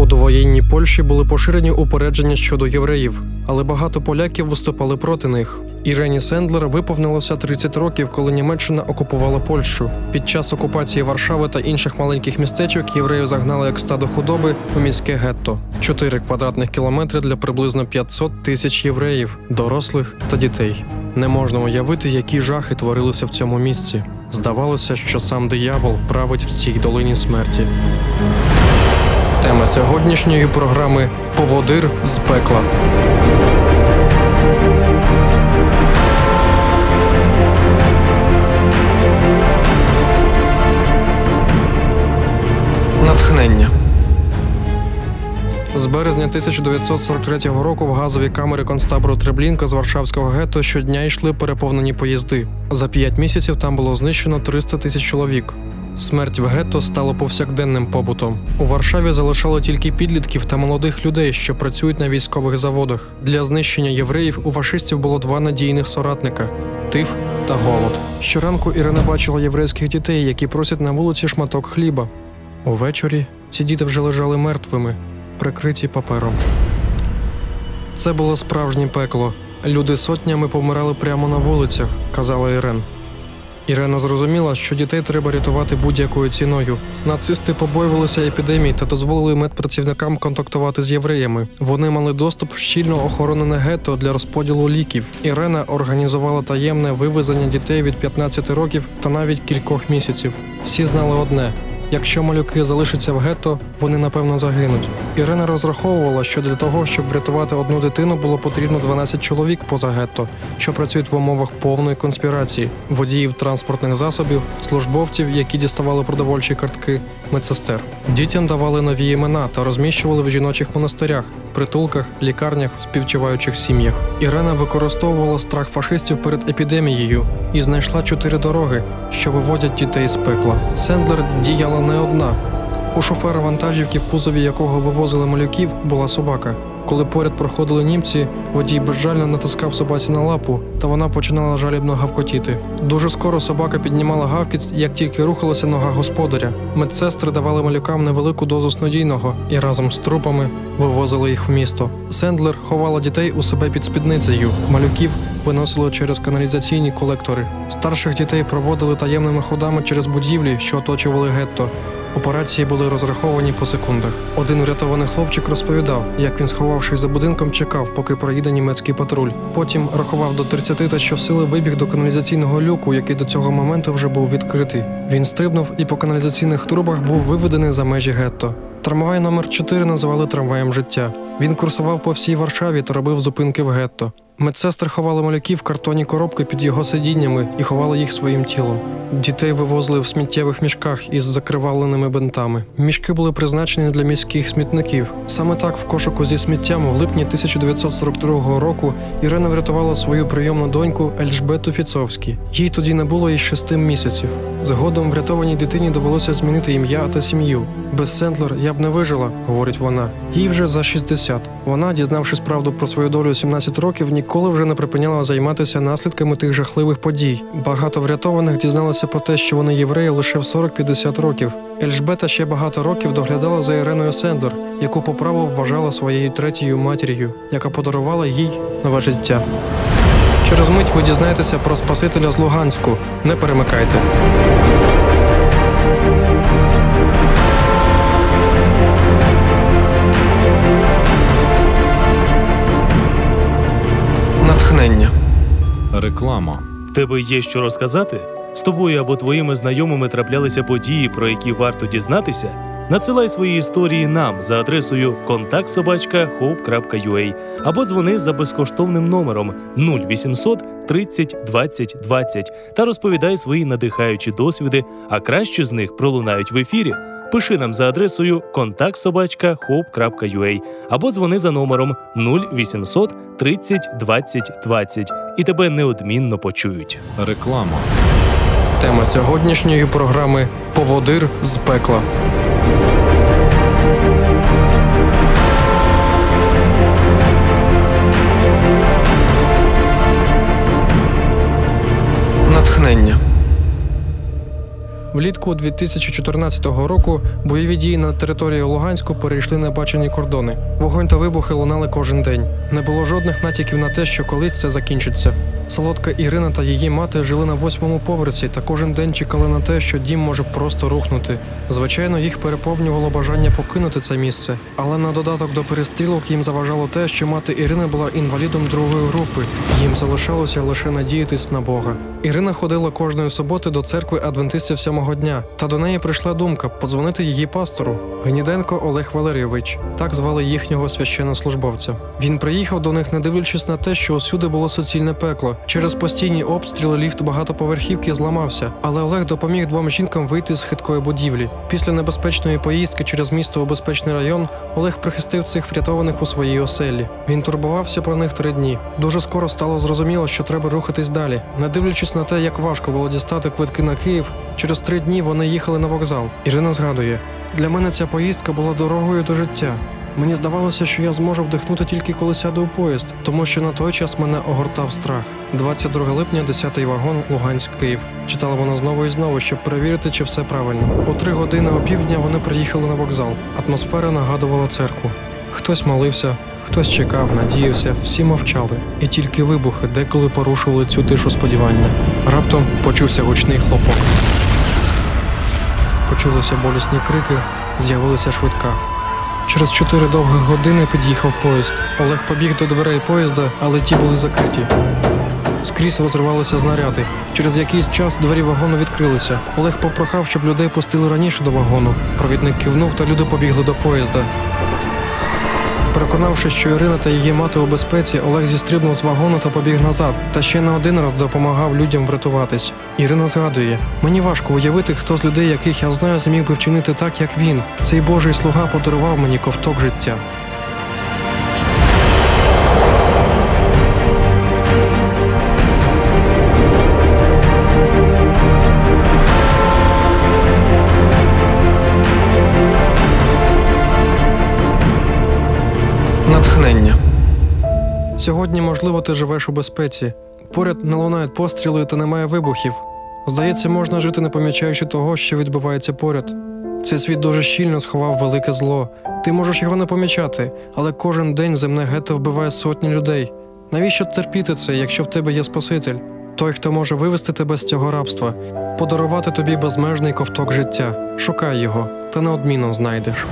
У довоєнній Польщі були поширені упередження щодо євреїв, але багато поляків виступали проти них. Ірені Сендлер виповнилося 30 років, коли Німеччина окупувала Польщу. Під час окупації Варшави та інших маленьких містечок євреїв загнали як стадо худоби у міське гетто 4 квадратних кілометри для приблизно 500 тисяч євреїв, дорослих та дітей. Не можна уявити, які жахи творилися в цьому місці. Здавалося, що сам диявол править в цій долині смерті. Тема сьогоднішньої програми Поводир з пекла. Натхнення з березня 1943 року в газові камери концтабору Треблінка з Варшавського гетто щодня йшли переповнені поїзди. За п'ять місяців там було знищено 300 тисяч чоловік. Смерть в гетто стало повсякденним побутом. У Варшаві залишало тільки підлітків та молодих людей, що працюють на військових заводах. Для знищення євреїв у фашистів було два надійних соратника тиф та голод. Щоранку Ірина бачила єврейських дітей, які просять на вулиці шматок хліба. Увечері ці діти вже лежали мертвими, прикриті папером. Це було справжнє пекло. Люди сотнями помирали прямо на вулицях, казала Ірен. Ірена зрозуміла, що дітей треба рятувати будь-якою ціною. Нацисти побоювалися епідемії та дозволили медпрацівникам контактувати з євреями. Вони мали доступ в щільно охоронене гетто для розподілу ліків. Ірена організувала таємне вивезення дітей від 15 років та навіть кількох місяців. Всі знали одне. Якщо малюки залишаться в гетто, вони напевно загинуть. Ірина розраховувала, що для того, щоб врятувати одну дитину, було потрібно 12 чоловік поза гетто, що працюють в умовах повної конспірації, водіїв транспортних засобів, службовців, які діставали продовольчі картки, медсестер. Дітям давали нові імена та розміщували в жіночих монастирях, притулках, лікарнях, співчуваючих сім'ях. Ірена використовувала страх фашистів перед епідемією і знайшла чотири дороги, що виводять дітей з пекла. Сендлер діяла не одна. У шофера вантажівки, в кузові якого вивозили малюків, була собака. Коли поряд проходили німці, водій безжально натискав собаці на лапу, та вона починала жалібно гавкотіти. Дуже скоро собака піднімала гавкіт, як тільки рухалася нога господаря. Медсестри давали малюкам невелику дозу снодійного і разом з трупами вивозили їх в місто. Сендлер ховала дітей у себе під спідницею. Малюків виносили через каналізаційні колектори. Старших дітей проводили таємними ходами через будівлі, що оточували гетто. Операції були розраховані по секундах. Один врятований хлопчик розповідав, як він, сховавшись за будинком, чекав, поки проїде німецький патруль. Потім рахував до 30 та щосили вибіг до каналізаційного люку, який до цього моменту вже був відкритий. Він стрибнув і по каналізаційних трубах був виведений за межі гетто. Трамвай номер 4 називали трамваєм життя. Він курсував по всій Варшаві та робив зупинки в гетто. Медсестри ховали малюків в картонні коробки під його сидіннями і ховали їх своїм тілом. Дітей вивозили в сміттєвих мішках із закривавленими бинтами. Мішки були призначені для міських смітників. Саме так в кошику зі сміттям в липні 1942 року Ірена врятувала свою прийомну доньку Ельжбету Фіцовську. Їй тоді не було і шести місяців. Згодом врятованій дитині довелося змінити ім'я та сім'ю. Без Сендлер я б не вижила, говорить вона. Їй вже за 60. Вона, дізнавшись правду про свою долю 17 років, ніколи вже не припиняла займатися наслідками тих жахливих подій. Багато врятованих дізналися про те, що вони євреї лише в 40-50 років. Ельжбета ще багато років доглядала за Іреною Сендлер, яку по праву вважала своєю третьою матір'ю, яка подарувала їй нове життя. Через мить ви дізнаєтеся про Спасителя з Луганська. Не перемикайте. Реклама. В тебе є що розказати? З тобою або твоїми знайомими траплялися події, про які варто дізнатися? Надсилай свої історії нам за адресою контактсобачка.hope.ua або дзвони за безкоштовним номером 0800 30 20 20 та розповідай свої надихаючі досвіди, а краще з них пролунають в ефірі. Пиши нам за адресою контактсобачка.hope.ua або дзвони за номером 0800 30 20 20 і тебе неодмінно почують. Реклама. Тема сьогоднішньої програми Поводир з пекла. Влітку 2014 року бойові дії на території Луганську перейшли небачені кордони. Вогонь та вибухи лунали кожен день. Не було жодних натяків на те, що колись це закінчиться. Солодка Ірина та її мати жили на восьмому поверсі та кожен день чекали на те, що дім може просто рухнути. Звичайно, їх переповнювало бажання покинути це місце, але на додаток до перестрілок їм заважало те, що мати Ірини була інвалідом другої групи. Їм залишалося лише надіятись на Бога. Ірина ходила кожної суботи до церкви адвентистів сьомого дня, та до неї прийшла думка подзвонити її пастору Гніденко Олег Валерійович. Так звали їхнього священнослужбовця. Він приїхав до них, не дивлячись на те, що усюди було суцільне пекло. Через постійні обстріли ліфт багатоповерхівки зламався, але Олег допоміг двом жінкам вийти з хиткої будівлі. Після небезпечної поїздки через місто у безпечний район Олег прихистив цих врятованих у своїй оселі. Він турбувався про них три дні. Дуже скоро стало зрозуміло, що треба рухатись далі. Не дивлячись на те, як важко було дістати квитки на Київ, через три дні вони їхали на вокзал. Ірина згадує: для мене ця поїздка була дорогою до життя. Мені здавалося, що я зможу вдихнути тільки коли сяду у поїзд, тому що на той час мене огортав страх. 22 липня, 10-й вагон, Луганськ, Київ. Читала вона знову і знову, щоб перевірити, чи все правильно. О три години опівдня вони приїхали на вокзал. Атмосфера нагадувала церкву. Хтось молився, хтось чекав, надіявся, всі мовчали, і тільки вибухи деколи порушували цю тишу сподівання. Раптом почувся гучний хлопок. Почулися болісні крики, з'явилася швидка. Через чотири довгих години під'їхав поїзд. Олег побіг до дверей поїзда, але ті були закриті. Скрізь розривалися знаряди. Через якийсь час двері вагону відкрилися. Олег попрохав, щоб людей пустили раніше до вагону. Провідник кивнув, та люди побігли до поїзда. Переконавшись, що Ірина та її мати у безпеці, Олег зістрибнув з вагону та побіг назад, та ще не один раз допомагав людям врятуватись. Ірина згадує: мені важко уявити, хто з людей, яких я знаю, зміг би вчинити так, як він. Цей Божий слуга подарував мені ковток життя. Натхнення. Сьогодні, можливо, ти живеш у безпеці. Поряд не лунають постріли та немає вибухів. Здається, можна жити, не помічаючи того, що відбувається поряд. Цей світ дуже щільно сховав велике зло. Ти можеш його не помічати, але кожен день земне гетто вбиває сотні людей. Навіщо терпіти це, якщо в тебе є Спаситель? Той, хто може вивести тебе з цього рабства, подарувати тобі безмежний ковток життя. Шукай його, та неодмінно знайдеш.